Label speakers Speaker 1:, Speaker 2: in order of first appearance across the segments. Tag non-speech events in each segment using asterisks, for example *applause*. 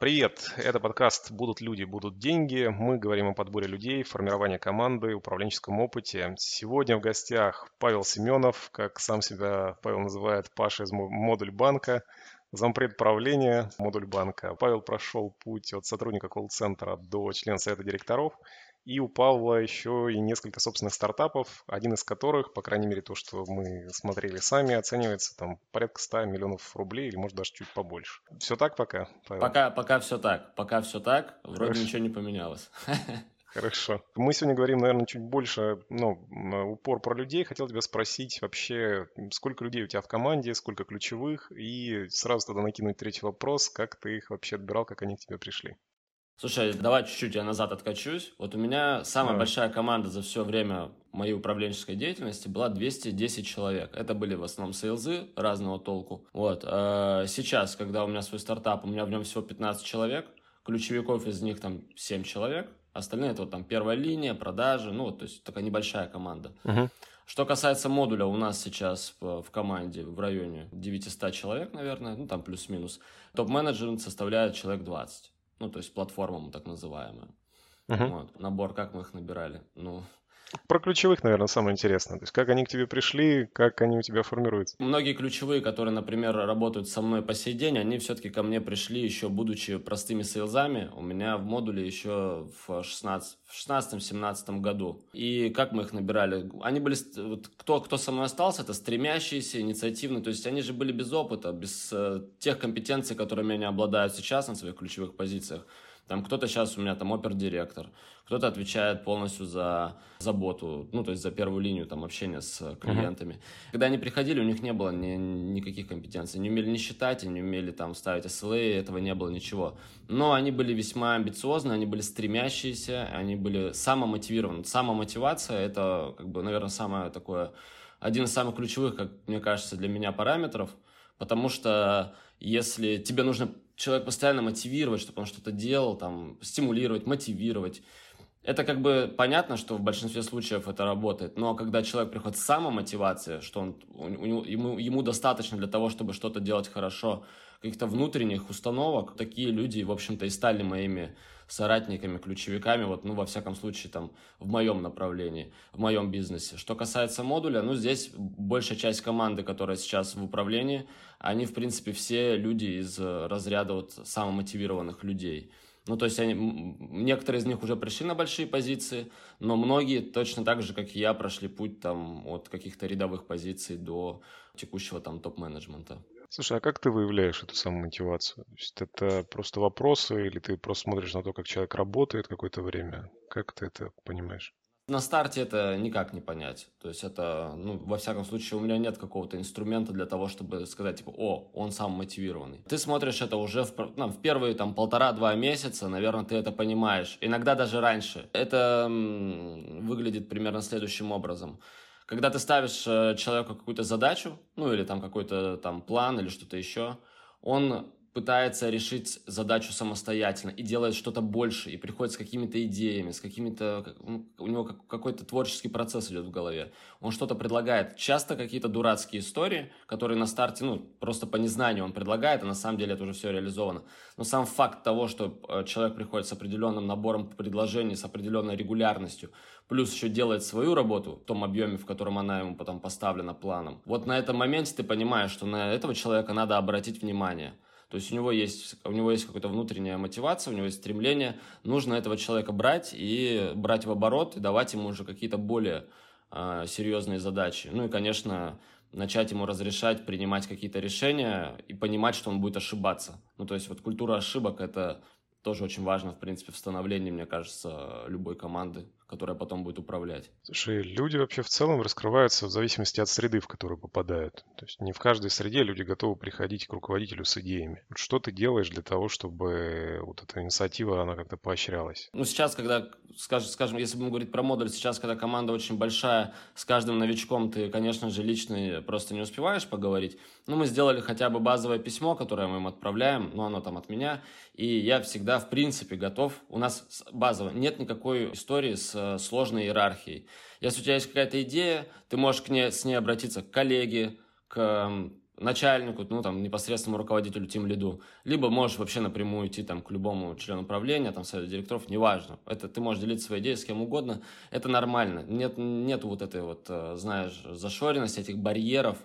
Speaker 1: Привет, это подкаст «Будут люди, будут деньги». Мы говорим о подборе людей, формировании команды, управленческом опыте. Сегодня в гостях Павел Семенов, как сам себя Павел называет, Паша из модуль банка, зампред правления модуль банка. Павел прошел путь от сотрудника колл-центра до члена совета директоров – и у Павла еще и несколько собственных стартапов, один из которых, по крайней мере, то, что мы смотрели сами, оценивается там порядка 100 миллионов рублей или может даже чуть побольше. Все так пока?
Speaker 2: Павел? Пока, пока все так. Пока все так. Вроде Хорошо. ничего не поменялось. *laughs*
Speaker 1: Хорошо. Мы сегодня говорим, наверное, чуть больше, ну, упор про людей. Хотел тебя спросить вообще, сколько людей у тебя в команде, сколько ключевых, и сразу тогда накинуть третий вопрос, как ты их вообще отбирал, как они к тебе пришли.
Speaker 2: Слушай, давай чуть-чуть я назад откачусь. Вот у меня самая давай. большая команда за все время моей управленческой деятельности была 210 человек. Это были в основном сейлзы разного толку. Вот. А сейчас, когда у меня свой стартап, у меня в нем всего 15 человек, ключевиков из них там 7 человек, остальные это вот там первая линия, продажи, ну, то есть такая небольшая команда. Угу. Что касается модуля, у нас сейчас в, в команде в районе 900 человек, наверное, ну там плюс-минус. Топ-менеджер составляет человек 20 ну, то есть платформам так называемую. Угу. Вот. Набор, как мы их набирали? Ну,
Speaker 1: про ключевых, наверное, самое интересное. То есть, как они к тебе пришли, как они у тебя формируются.
Speaker 2: Многие ключевые, которые, например, работают со мной по сей день, они все-таки ко мне пришли еще будучи простыми сейлзами. У меня в модуле еще в 16, в 16-17 году. И как мы их набирали? Они были, вот, кто, кто со мной остался, это стремящиеся, инициативные. То есть, они же были без опыта, без э, тех компетенций, которыми они обладают сейчас на своих ключевых позициях. Там кто-то сейчас у меня там опер-директор, кто-то отвечает полностью за заботу, ну, то есть за первую линию там общения с клиентами. Uh-huh. Когда они приходили, у них не было ни, никаких компетенций. Не умели не считать, не умели там ставить SLA, этого не было ничего. Но они были весьма амбициозны, они были стремящиеся, они были самомотивированы. Самомотивация — это, как бы, наверное, самое такое, один из самых ключевых, как мне кажется, для меня параметров, потому что если тебе нужно человек постоянно мотивировать, чтобы он что-то делал, там, стимулировать, мотивировать. Это как бы понятно, что в большинстве случаев это работает, но когда человек приходит с самомотивацией, что он, у, у, ему, ему достаточно для того, чтобы что-то делать хорошо, каких-то внутренних установок, такие люди, в общем-то, и стали моими соратниками, ключевиками, вот, ну, во всяком случае, там, в моем направлении, в моем бизнесе. Что касается модуля, ну, здесь большая часть команды, которая сейчас в управлении, они, в принципе, все люди из разряда вот самомотивированных людей. Ну, то есть они, некоторые из них уже пришли на большие позиции, но многие точно так же, как и я, прошли путь там от каких-то рядовых позиций до текущего там топ-менеджмента.
Speaker 1: Слушай, а как ты выявляешь эту самую мотивацию? То есть это просто вопросы, или ты просто смотришь на то, как человек работает какое-то время? Как ты это понимаешь?
Speaker 2: На старте это никак не понять. То есть это, ну, во всяком случае, у меня нет какого-то инструмента для того, чтобы сказать, типа, о, он сам мотивированный. Ты смотришь это уже в, ну, в первые там полтора-два месяца, наверное, ты это понимаешь. Иногда даже раньше. Это м- выглядит примерно следующим образом. Когда ты ставишь э, человеку какую-то задачу, ну или там какой-то там план или что-то еще, он пытается решить задачу самостоятельно и делает что-то больше, и приходит с какими-то идеями, с какими-то... Ну, у него какой-то творческий процесс идет в голове. Он что-то предлагает. Часто какие-то дурацкие истории, которые на старте, ну, просто по незнанию он предлагает, а на самом деле это уже все реализовано. Но сам факт того, что э, человек приходит с определенным набором предложений, с определенной регулярностью, плюс еще делает свою работу в том объеме, в котором она ему потом поставлена планом. Вот на этом моменте ты понимаешь, что на этого человека надо обратить внимание – то есть у него есть, у него есть какая-то внутренняя мотивация, у него есть стремление. Нужно этого человека брать и брать в оборот и давать ему уже какие-то более э, серьезные задачи. Ну и, конечно, начать ему разрешать принимать какие-то решения и понимать, что он будет ошибаться. Ну, то есть вот культура ошибок – это тоже очень важно, в принципе, в становлении, мне кажется, любой команды которая потом будет управлять.
Speaker 1: Слушай, люди вообще в целом раскрываются в зависимости от среды, в которую попадают. То есть не в каждой среде люди готовы приходить к руководителю с идеями. Что ты делаешь для того, чтобы вот эта инициатива, она как-то поощрялась?
Speaker 2: Ну, сейчас, когда, скажем, скажем, если будем говорить про модуль, сейчас, когда команда очень большая, с каждым новичком ты, конечно же, лично просто не успеваешь поговорить. Ну, мы сделали хотя бы базовое письмо, которое мы им отправляем, но оно там от меня. И я всегда, в принципе, готов. У нас базово нет никакой истории с Э, сложной иерархией. Если у тебя есть какая-то идея, ты можешь к ней, с ней обратиться к коллеге, к начальнику, ну, там, непосредственному руководителю, тим лиду, либо можешь вообще напрямую идти там к любому члену правления, там, совета директоров, неважно. Это ты можешь делиться своей идеей с кем угодно, это нормально. Нет, нет вот этой вот, э, знаешь, зашоренности, этих барьеров,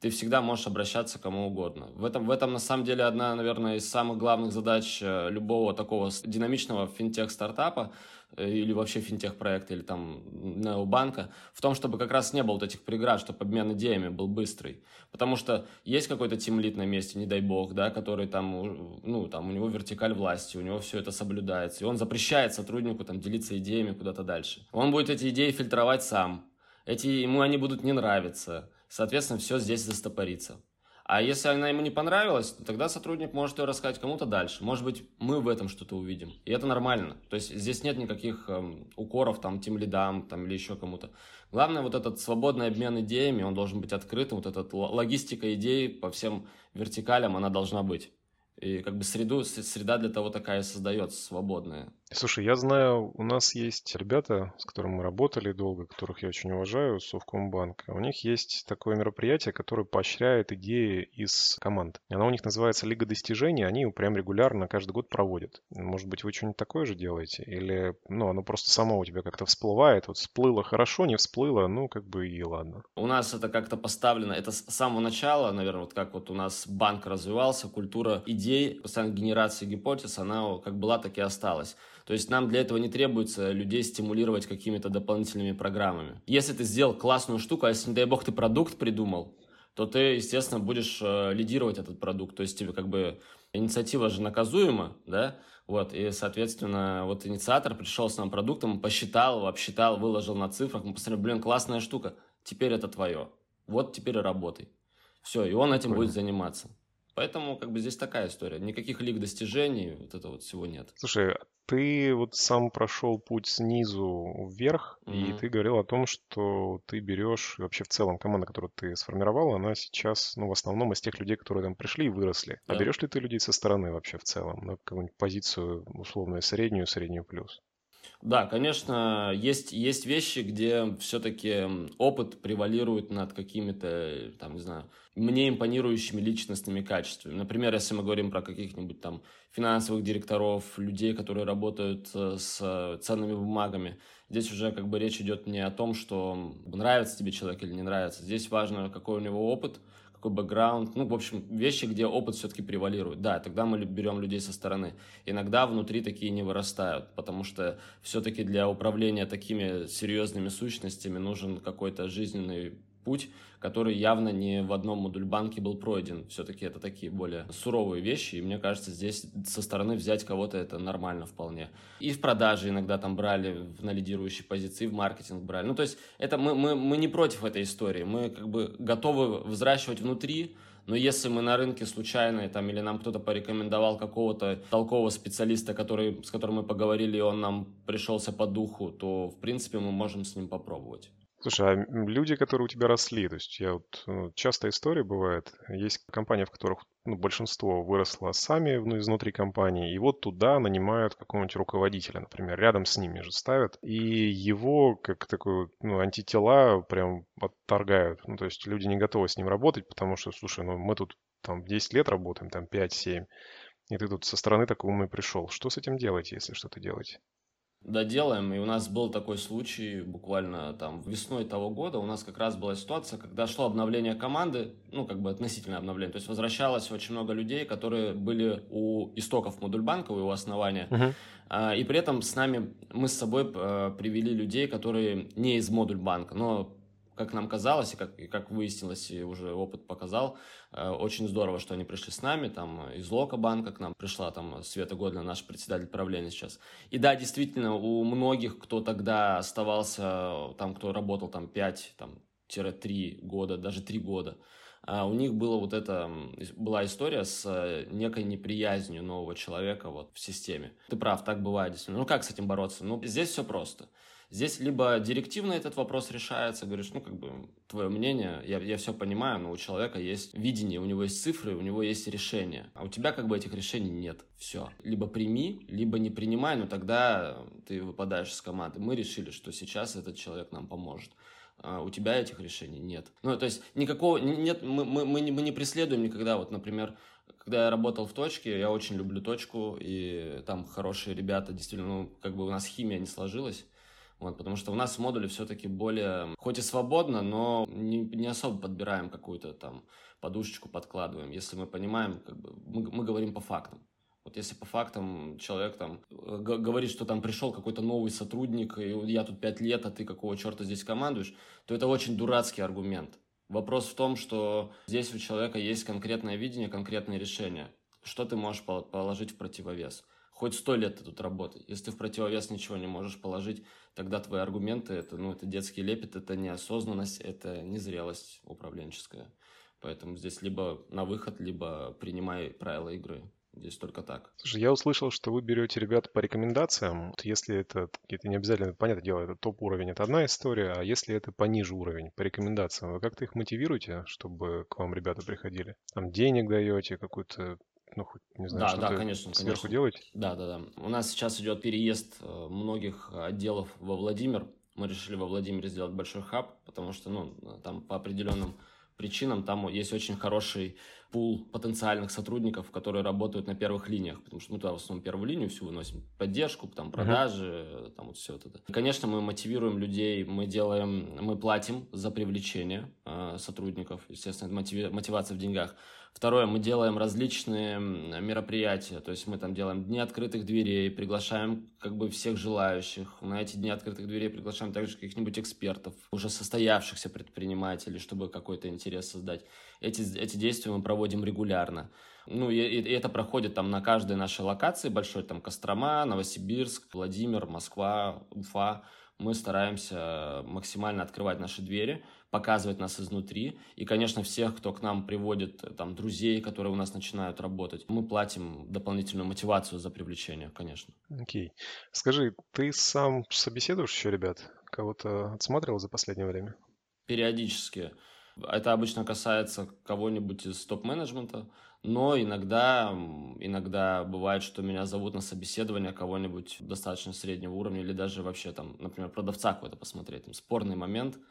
Speaker 2: ты всегда можешь обращаться к кому угодно. В этом, в этом на самом деле одна, наверное, из самых главных задач э, любого такого динамичного финтех-стартапа или вообще финтех-проекта, или там необанка, в том, чтобы как раз не было вот этих преград, чтобы обмен идеями был быстрый. Потому что есть какой-то тимлит на месте, не дай бог, да, который там, ну, там у него вертикаль власти, у него все это соблюдается, и он запрещает сотруднику там делиться идеями куда-то дальше. Он будет эти идеи фильтровать сам, эти, ему они будут не нравиться, соответственно, все здесь застопорится. А если она ему не понравилась, то тогда сотрудник может ее рассказать кому-то дальше. Может быть, мы в этом что-то увидим. И это нормально. То есть здесь нет никаких эм, укоров там тем лидам там, или еще кому-то. Главное, вот этот свободный обмен идеями, он должен быть открытым. Вот эта логистика идей по всем вертикалям, она должна быть. И как бы среду, среда для того такая создается, свободная.
Speaker 1: Слушай, я знаю, у нас есть ребята, с которыми мы работали долго, которых я очень уважаю, Совкомбанк. У них есть такое мероприятие, которое поощряет идеи из команд. Оно у них называется Лига достижений, они его прям регулярно каждый год проводят. Может быть, вы что-нибудь такое же делаете? Или, ну, оно просто само у тебя как-то всплывает, вот всплыло хорошо, не всплыло, ну, как бы и ладно.
Speaker 2: У нас это как-то поставлено, это с самого начала, наверное, вот как вот у нас банк развивался, культура идей, постоянно генерации гипотез, она как была, так и осталась. То есть нам для этого не требуется людей стимулировать какими-то дополнительными программами. Если ты сделал классную штуку, а если, не дай бог, ты продукт придумал, то ты, естественно, будешь э, лидировать этот продукт. То есть тебе как бы инициатива же наказуема, да, вот, и, соответственно, вот инициатор пришел с нам продуктом, посчитал его, обсчитал, выложил на цифрах, мы посмотрели, блин, классная штука, теперь это твое, вот теперь и работай. Все, и он этим Прикольно. будет заниматься. Поэтому как бы здесь такая история. Никаких лиг достижений, вот этого вот всего нет.
Speaker 1: Слушай, ты вот сам прошел путь снизу вверх, mm-hmm. и ты говорил о том, что ты берешь вообще в целом команда, которую ты сформировал, она сейчас, ну, в основном из тех людей, которые там пришли и выросли. А берешь ли ты людей со стороны вообще в целом на какую-нибудь позицию условную среднюю, среднюю плюс?
Speaker 2: Да, конечно, есть, есть вещи, где все-таки опыт превалирует над какими-то, там, не знаю, мне импонирующими личностными качествами. Например, если мы говорим про каких-нибудь там финансовых директоров, людей, которые работают э, с ценными бумагами, здесь уже как бы речь идет не о том, что нравится тебе человек или не нравится. Здесь важно, какой у него опыт – какой бэкграунд, ну, в общем, вещи, где опыт все-таки превалирует. Да, тогда мы берем людей со стороны. Иногда внутри такие не вырастают, потому что все-таки для управления такими серьезными сущностями нужен какой-то жизненный путь, который явно не в одном модульбанке был пройден. Все-таки это такие более суровые вещи, и мне кажется, здесь со стороны взять кого-то это нормально вполне. И в продаже иногда там брали на лидирующей позиции, в маркетинг брали. Ну, то есть это мы, мы, мы не против этой истории, мы как бы готовы взращивать внутри, но если мы на рынке случайно, там, или нам кто-то порекомендовал какого-то толкового специалиста, который, с которым мы поговорили, и он нам пришелся по духу, то, в принципе, мы можем с ним попробовать.
Speaker 1: Слушай, а люди, которые у тебя росли, то есть я вот ну, часто история бывает, есть компании, в которых ну, большинство выросло сами ну, изнутри компании, и вот туда нанимают какого-нибудь руководителя, например, рядом с ними же ставят, и его как такой ну, антитела прям отторгают. Ну, то есть люди не готовы с ним работать, потому что, слушай, ну мы тут там 10 лет работаем, там 5-7, и ты тут со стороны такой умный пришел. Что с этим делать, если что-то делать?
Speaker 2: Доделаем. И у нас был такой случай буквально там весной того года. У нас как раз была ситуация, когда шло обновление команды, ну, как бы относительное обновление. То есть возвращалось очень много людей, которые были у истоков Модульбанка, у его основания. Uh-huh. И при этом с нами, мы с собой э, привели людей, которые не из Модульбанка, но как нам казалось, и как, и как выяснилось, и уже опыт показал, э, очень здорово, что они пришли с нами, там из Лока банка к нам пришла там Света Годна, наш председатель правления сейчас. И да, действительно, у многих, кто тогда оставался, там, кто работал там 5, там, 3 года, даже 3 года, а у них было вот это, была история с э, некой неприязнью нового человека вот в системе. Ты прав, так бывает действительно. Ну как с этим бороться? Ну здесь все просто. Здесь либо директивно этот вопрос решается, говоришь, ну, как бы, твое мнение, я, я все понимаю, но у человека есть видение, у него есть цифры, у него есть решения. А у тебя как бы этих решений нет. Все. Либо прими, либо не принимай, но тогда ты выпадаешь из команды. Мы решили, что сейчас этот человек нам поможет. а у тебя этих решений нет. Ну, то есть никакого, нет, мы, мы, мы, не, мы не преследуем никогда, вот, например, когда я работал в точке, я очень люблю точку, и там хорошие ребята, действительно, ну, как бы у нас химия не сложилась, вот, потому что у нас в модуле все-таки более, хоть и свободно, но не, не особо подбираем какую-то там подушечку, подкладываем. Если мы понимаем, как бы, мы, мы говорим по фактам. Вот если по фактам человек там э, говорит, что там пришел какой-то новый сотрудник, и я тут пять лет, а ты какого черта здесь командуешь, то это очень дурацкий аргумент. Вопрос в том, что здесь у человека есть конкретное видение, конкретное решение. Что ты можешь положить в противовес? Хоть сто лет ты тут работай. Если ты в противовес ничего не можешь положить, тогда твои аргументы это, ну, это детский лепет, это неосознанность, это незрелость управленческая. Поэтому здесь либо на выход, либо принимай правила игры. Здесь только так.
Speaker 1: Слушай, я услышал, что вы берете ребят по рекомендациям. Вот если это, это не обязательно, понятное дело, это топ-уровень, это одна история, а если это пониже уровень, по рекомендациям, вы как-то их мотивируете, чтобы к вам ребята приходили? Там денег даете, какую-то ну, хоть, не знаю,
Speaker 2: да,
Speaker 1: что
Speaker 2: да, конечно,
Speaker 1: сверху
Speaker 2: конечно.
Speaker 1: делаете?
Speaker 2: Да, да, да. У нас сейчас идет переезд э, многих отделов во Владимир. Мы решили во Владимире сделать большой хаб, потому что, ну, там по определенным причинам там есть очень хороший пул потенциальных сотрудников, которые работают на первых линиях, потому что мы туда в основном первую линию всю выносим, поддержку, там, продажи, uh-huh. там вот все это. И, конечно, мы мотивируем людей, мы делаем, мы платим за привлечение э, сотрудников, естественно, это мотиви- мотивация в деньгах. Второе, мы делаем различные мероприятия, то есть мы там делаем дни открытых дверей, приглашаем как бы всех желающих. На эти дни открытых дверей приглашаем также каких-нибудь экспертов, уже состоявшихся предпринимателей, чтобы какой-то интерес создать. Эти, эти действия мы проводим регулярно. Ну, и, и это проходит там на каждой нашей локации большой, там Кострома, Новосибирск, Владимир, Москва, Уфа. Мы стараемся максимально открывать наши двери, показывать нас изнутри. И, конечно, всех, кто к нам приводит там, друзей, которые у нас начинают работать, мы платим дополнительную мотивацию за привлечение, конечно.
Speaker 1: Окей. Okay. Скажи, ты сам собеседуешь еще ребят? Кого-то отсматривал за последнее время?
Speaker 2: Периодически. Это обычно касается кого-нибудь из топ-менеджмента, но иногда, иногда бывает, что меня зовут на собеседование кого-нибудь достаточно среднего уровня или даже вообще там, например, продавца какой-то посмотреть. Там, спорный момент –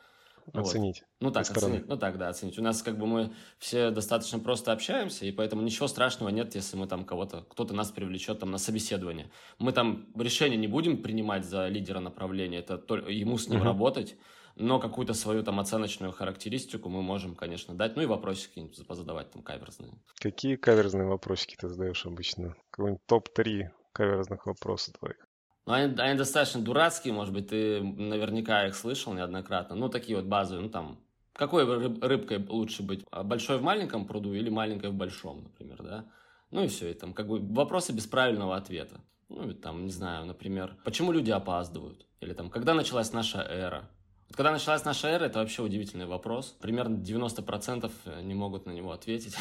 Speaker 1: Оценить. Вот.
Speaker 2: Ну так, оценить. Ну так, да, оценить. У нас как бы мы все достаточно просто общаемся, и поэтому ничего страшного нет, если мы там кого-то, кто-то нас привлечет там на собеседование. Мы там решение не будем принимать за лидера направления, это только ему с ним угу. работать, но какую-то свою там оценочную характеристику мы можем, конечно, дать. Ну и вопросики какие-нибудь позадавать там каверзные.
Speaker 1: Какие каверзные вопросики ты задаешь обычно? Какой-нибудь топ-3 каверзных вопросов твоих?
Speaker 2: Ну, они, они достаточно дурацкие, может быть, ты наверняка их слышал неоднократно. Ну, такие вот базовые, ну, там, какой рыб, рыбкой лучше быть? А большой в маленьком пруду или маленькой в большом, например, да? Ну и все, и там как бы вопросы без правильного ответа. Ну, и там, не знаю, например, почему люди опаздывают? Или там, когда началась наша эра? Когда началась наша эра, это вообще удивительный вопрос. Примерно 90% не могут на него ответить.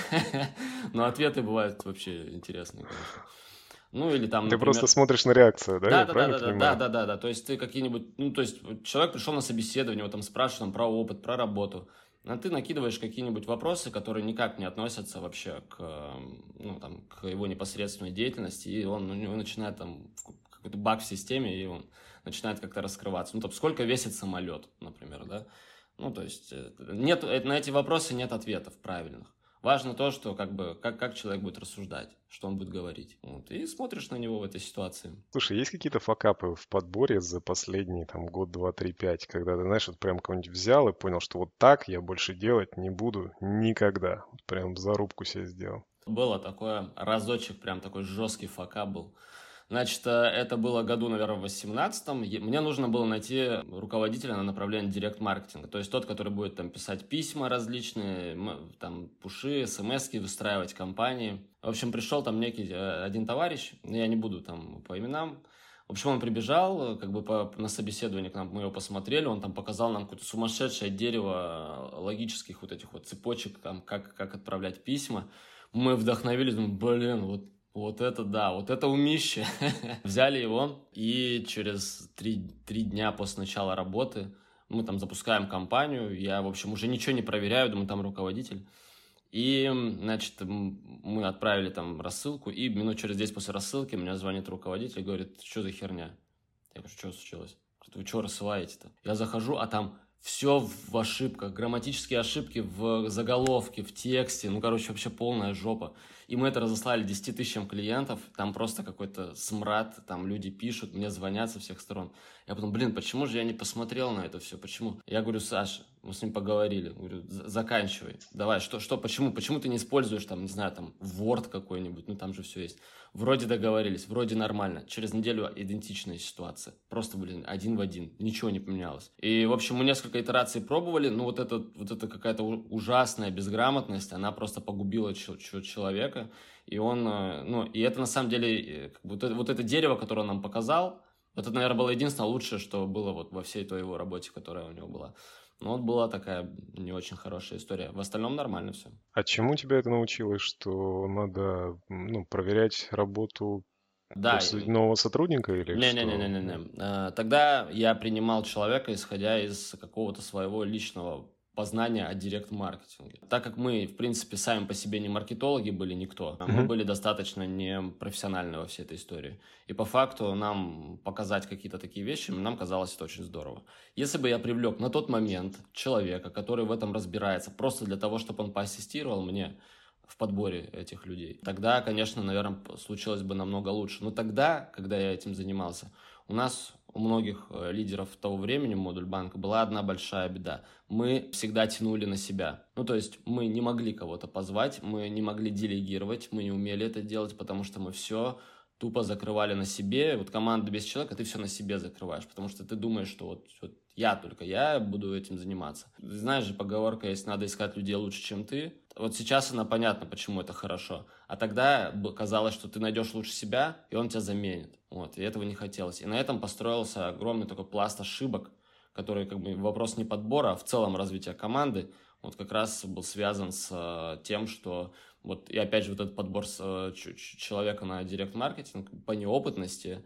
Speaker 2: *laughs* Но ответы бывают вообще интересные, конечно.
Speaker 1: Ну или там. Ты например... просто смотришь на реакцию, да?
Speaker 2: Да, да, да, да, да, да, да, да. То есть ты какие-нибудь, ну то есть человек пришел на собеседование, его там спрашивают там, про опыт, про работу, а ты накидываешь какие-нибудь вопросы, которые никак не относятся вообще к, ну, там, к его непосредственной деятельности, и он у него начинает там какой-то баг в системе, и он начинает как-то раскрываться. Ну, там, сколько весит самолет, например, да? Ну, то есть, э, нет, э, на эти вопросы нет ответов правильных. Важно то, что как бы как, как человек будет рассуждать, что он будет говорить. Вот, и смотришь на него в этой ситуации.
Speaker 1: Слушай, есть какие-то факапы в подборе за последние там год, два, три, пять, когда ты, знаешь, вот прям кого-нибудь взял и понял, что вот так я больше делать не буду никогда. Вот прям зарубку себе сделал.
Speaker 2: Было такое, разочек прям такой жесткий факап был. Значит, э, это было году, наверное, в 18-м. Мне нужно было найти руководителя на направлении директ-маркетинга. То есть тот, который будет там писать письма различные, там пуши, смс выстраивать компании. В общем, пришел там некий э, один товарищ, я не буду там по именам, в общем, он прибежал, как бы по, на собеседование к нам, мы его посмотрели, он там показал нам какое-то сумасшедшее дерево логических вот этих вот цепочек, там, как, как отправлять письма. Мы вдохновились, думаем, блин, вот вот это да, вот это умище. *laughs* Взяли его, и через три, три дня после начала работы мы там запускаем компанию, я, в общем, уже ничего не проверяю, думаю, там руководитель. И, значит, мы отправили там рассылку, и минут через 10 после рассылки мне звонит руководитель и говорит, что за херня? Я говорю, что случилось? Говорит, вы что рассылаете-то? Я захожу, а там все в ошибках, грамматические ошибки в заголовке, в тексте, ну, короче, вообще полная жопа. И мы это разослали 10 тысячам клиентов, там просто какой-то смрад, там люди пишут, мне звонят со всех сторон. Я потом, блин, почему же я не посмотрел на это все, почему? Я говорю, Саша, мы с ним поговорили, говорю, заканчивай, давай, что, что, почему, почему ты не используешь там, не знаю, там, Word какой-нибудь, ну, там же все есть. Вроде договорились, вроде нормально. Через неделю идентичная ситуация. Просто, блин, один в один. Ничего не поменялось. И, в общем, мы несколько итераций пробовали, но вот, это, вот эта какая-то ужасная безграмотность, она просто погубила человека. И он, э, ну, и это на самом деле, э, вот это, вот это дерево, которое он нам показал, это, наверное, было единственное лучшее, что было вот во всей той его работе, которая у него была. Ну, вот была такая не очень хорошая история. В остальном нормально все.
Speaker 1: А чему тебя это научилось, что надо ну, проверять работу да, нового сотрудника или
Speaker 2: не, что? Не, не, не, не, не. Тогда я принимал человека, исходя из какого-то своего личного познания о директ-маркетинге. Так как мы, в принципе, сами по себе не маркетологи были никто, mm-hmm. мы были достаточно не профессиональны во всей этой истории. И по факту нам показать какие-то такие вещи, нам казалось это очень здорово. Если бы я привлек на тот момент человека, который в этом разбирается, просто для того, чтобы он поассистировал мне, в подборе этих людей. Тогда, конечно, наверное, случилось бы намного лучше. Но тогда, когда я этим занимался, у нас у многих э, лидеров того времени модуль банка была одна большая беда. Мы всегда тянули на себя. Ну, то есть мы не могли кого-то позвать, мы не могли делегировать, мы не умели это делать, потому что мы все тупо закрывали на себе. Вот команда без человека, ты все на себе закрываешь, потому что ты думаешь, что вот, вот я только я буду этим заниматься. Знаешь же, поговорка есть, надо искать людей лучше, чем ты. Вот сейчас она понятно, почему это хорошо. А тогда казалось, что ты найдешь лучше себя, и он тебя заменит. Вот, и этого не хотелось. И на этом построился огромный такой пласт ошибок, который как бы вопрос не подбора, а в целом развития команды, вот как раз был связан с э, тем, что вот и опять же вот этот подбор с, э, человека на директ-маркетинг по неопытности,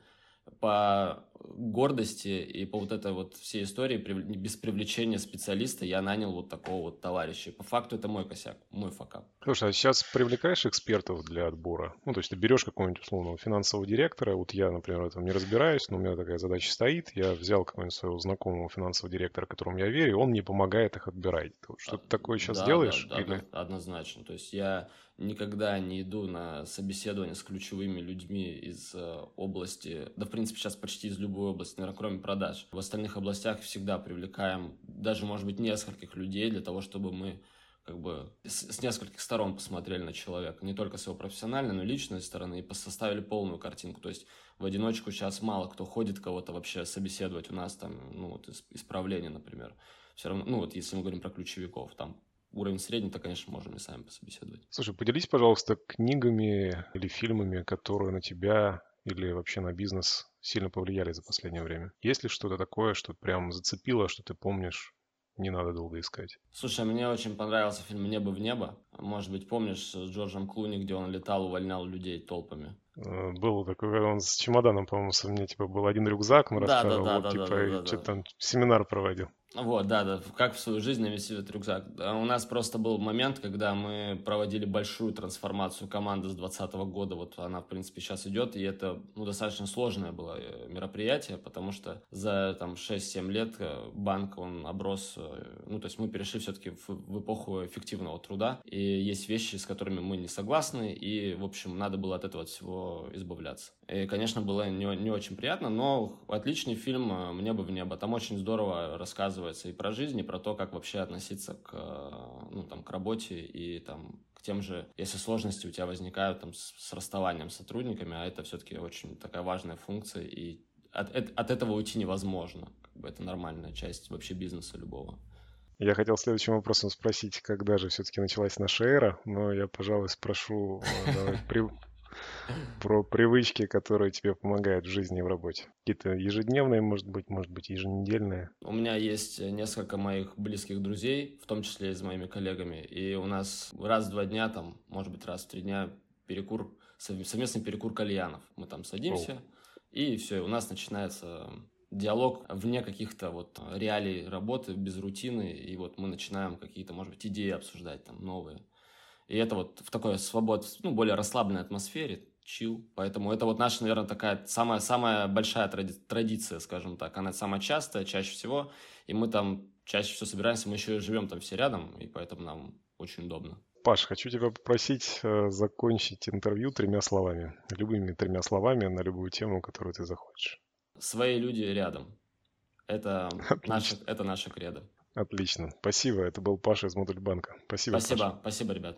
Speaker 2: по гордости и по вот этой вот всей истории без привлечения специалиста я нанял вот такого вот товарища. По факту это мой косяк, мой факап.
Speaker 1: Слушай, а сейчас привлекаешь экспертов для отбора? Ну, то есть ты берешь какого-нибудь условного финансового директора, вот я, например, в этом не разбираюсь, но у меня такая задача стоит, я взял какого-нибудь своего знакомого финансового директора, которому я верю, и он мне помогает их отбирать. Ты что-то а, такое сейчас да, делаешь?
Speaker 2: Да, или... однозначно. То есть я никогда не иду на собеседование с ключевыми людьми из э, области, да, в принципе, сейчас почти из любой области, наверное, кроме продаж. В остальных областях всегда привлекаем даже, может быть, нескольких людей для того, чтобы мы как бы с, с нескольких сторон посмотрели на человека, не только с его профессиональной, но и личной стороны, и составили полную картинку. То есть в одиночку сейчас мало кто ходит кого-то вообще собеседовать у нас там, ну, вот исправление, например. Все равно, ну, вот если мы говорим про ключевиков, там уровень средний, то, конечно, можем и сами пособеседовать.
Speaker 1: Слушай, поделись, пожалуйста, книгами или фильмами, которые на тебя или вообще на бизнес сильно повлияли за последнее время. Есть ли что-то такое, что прям зацепило, что ты помнишь не надо долго искать.
Speaker 2: Слушай, мне очень понравился фильм «Небо в небо». Может быть, помнишь с Джорджем Клуни, где он летал, увольнял людей толпами?
Speaker 1: Э, был такой, когда он с чемоданом, по-моему, мне типа был один рюкзак, мы да, рассказывал, да, да, вот, да, типа, да, да, что-то да. там семинар проводил.
Speaker 2: Вот, да, да, как в свою жизнь навести этот рюкзак. У нас просто был момент, когда мы проводили большую трансформацию команды с 2020 года, вот она, в принципе, сейчас идет, и это, ну, достаточно сложное было э, мероприятие, потому что за, там, 6-7 лет э, банк, он оброс, ну, то есть мы перешли все-таки в, в эпоху эффективного труда, и есть вещи, с которыми мы не согласны, и, в общем, надо было от этого всего избавляться. И, конечно, было не, не очень приятно, но отличный фильм «Мне бы в небо», там очень здорово рассказывает рассказывается и про жизнь, и про то, как вообще относиться к, ну, там, к работе и там, к тем же, если сложности у тебя возникают там, с, с расставанием с сотрудниками, а это все-таки очень такая важная функция, и от, от этого уйти невозможно. Как бы это нормальная часть вообще бизнеса любого.
Speaker 1: Я хотел следующим вопросом спросить, когда же все-таки началась наша эра, но я, пожалуй, спрошу э, давай, при, про привычки, которые тебе помогают в жизни и в работе. Какие-то ежедневные, может быть, может быть, еженедельные.
Speaker 2: У меня есть несколько моих близких друзей, в том числе и с моими коллегами, и у нас раз в два дня, там, может быть, раз в три дня перекур, совместный перекур кальянов. Мы там садимся, Оу. и все, у нас начинается диалог вне каких-то вот реалий работы, без рутины, и вот мы начинаем какие-то, может быть, идеи обсуждать там новые. И это вот в такой свобод, ну, более расслабленной атмосфере, чил. Поэтому это вот наша, наверное, такая самая, самая большая тради- традиция, скажем так. Она самая частая, чаще всего. И мы там чаще всего собираемся, мы еще и живем там все рядом, и поэтому нам очень удобно.
Speaker 1: Паш, хочу тебя попросить э, закончить интервью тремя словами. Любыми тремя словами на любую тему, которую ты захочешь.
Speaker 2: Свои люди рядом. Это, *laughs* наше, это наша кредо.
Speaker 1: Отлично. Спасибо. Это был Паша из Модульбанка. Спасибо.
Speaker 2: Спасибо. Паша. Спасибо, ребят.